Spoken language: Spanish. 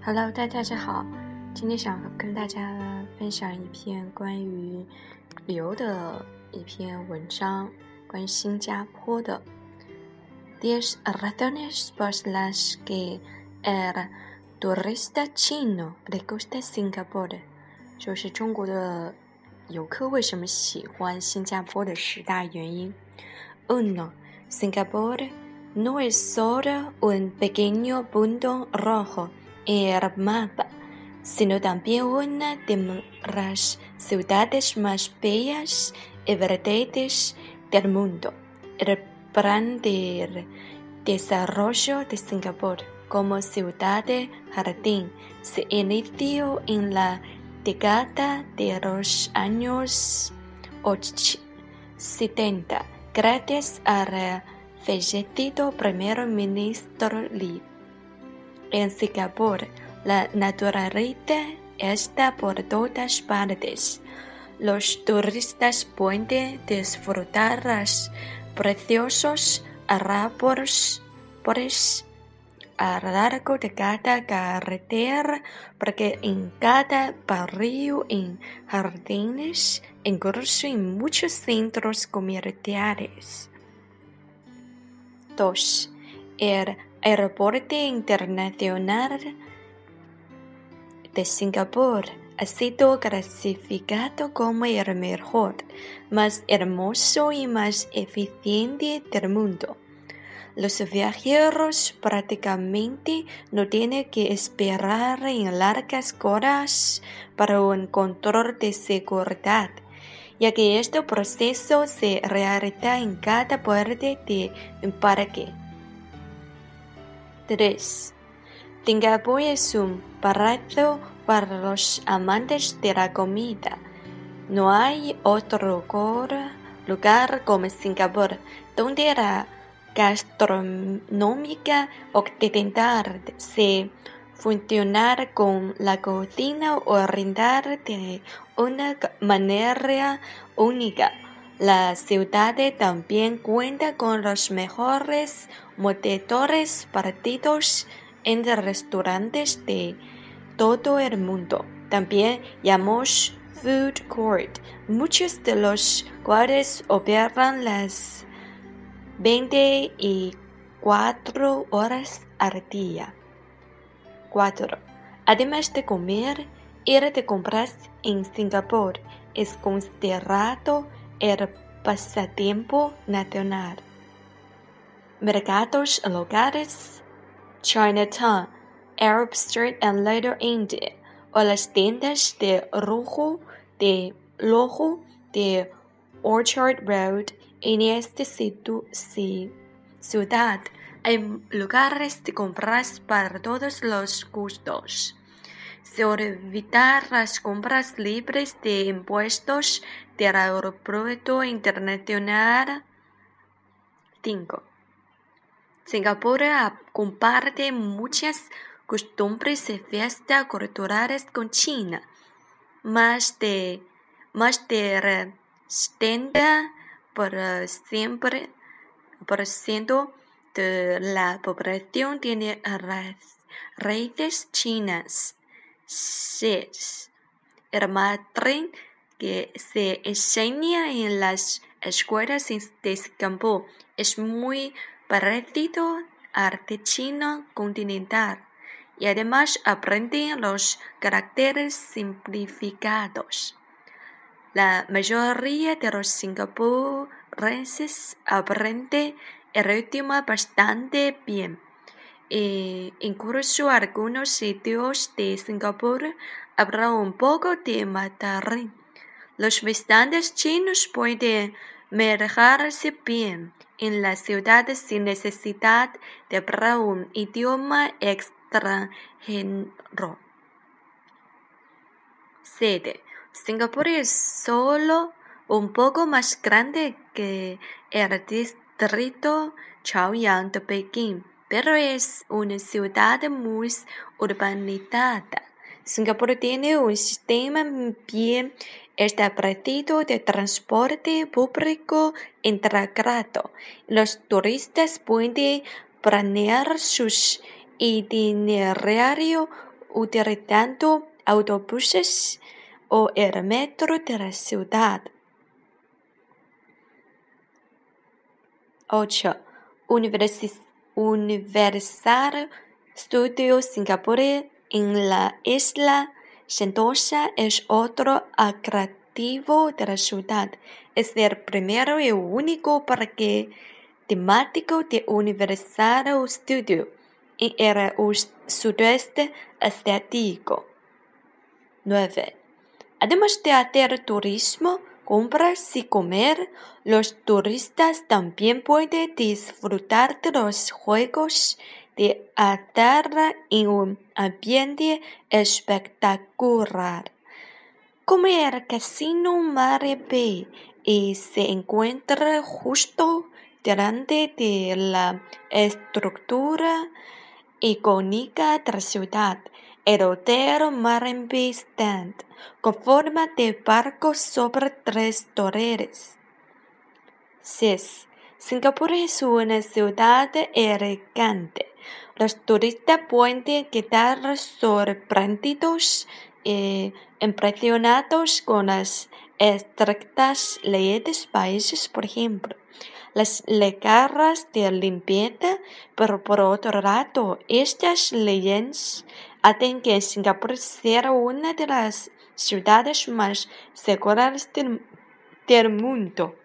Hello，大家好，今天想跟大家分享一篇关于旅游的一篇文章，关于新加坡的。Diez razones por las que el turista chino le gusta Singapur，就是中国的游客为什么喜欢新加坡的十大原因。Uno，Singapur no es solo un pequeño punto rojo。El mapa, sino también una de las ciudades más bellas y verdes del mundo. El plan de desarrollo de Singapur como ciudad de jardín se inició en la década de los años 70 gracias al fallecido primer ministro Lee. En Singapur, la naturaleza está por todas partes. Los turistas pueden disfrutar los preciosos árboles a lo largo de cada carretera, porque en cada barrio, en jardines, incluso en muchos centros comerciales. 2. El Aeropuerto Internacional de Singapur ha sido clasificado como el mejor, más hermoso y más eficiente del mundo. Los viajeros prácticamente no tienen que esperar en largas horas para un control de seguridad, ya que este proceso se realiza en cada puerta de un parque. 3. Singapur es un paraíso para los amantes de la comida. No hay otro lugar como Singapur donde la gastronómica occidental se funciona con la cocina oriental de una manera única. La ciudad también cuenta con los mejores motores partidos en restaurantes de todo el mundo. También llamamos food court, muchos de los cuales operan las 24 horas al día. 4. Además de comer, ir de compras en Singapur es considerado el pasatiempo nacional. Mercados locales, Chinatown, Arab Street and Little India, o las tiendas de lujo de lujo de Orchard Road en esta ciudad hay lugares de compras para todos los gustos. Se las compras libres de impuestos del aeropuerto internacional. 5. Singapur comparte muchas costumbres y fiestas culturales con China. Más de, más de 70 por siempre por ciento de la población tiene raíces chinas. 6. El que se enseña en las escuelas de Singapur es muy parecido al de chino continental y además aprenden los caracteres simplificados. La mayoría de los singapurenses aprenden el idioma bastante bien. E incluso algunos sitios de Singapur hablan un poco de mandarín. Los visitantes chinos pueden manejarse bien en la ciudad sin necesidad de hablar un idioma extranjero. 7. Singapur es solo un poco más grande que el distrito Chaoyang de Pekín pero es una ciudad muy urbanizada. Singapur tiene un sistema bien establecido de transporte público integrado. Los turistas pueden planear sus itinerarios utilizando autobuses o el metro de la ciudad. 8. Universal Studio Singapur en la isla Sentosa es otro atractivo de la ciudad. Es el primero y único parque temático de Universal Studio en el sudeste asiático. 9. Además de hacer turismo, compras y comer, los turistas también pueden disfrutar de los juegos de azar en un ambiente espectacular. Como el Casino Mare Bay y se encuentra justo delante de la estructura icónica de la ciudad, el Hotel Bay Stand, con forma de barco sobre tres torres. 6. Singapur es una ciudad elegante. Los turistas pueden quedar sorprendidos y impresionados con las estrictas leyes países, por ejemplo las legarras de limpieza, pero por otro lado, estas leyes hacen que Singapur sea una de las ciudades más seguras del, del mundo.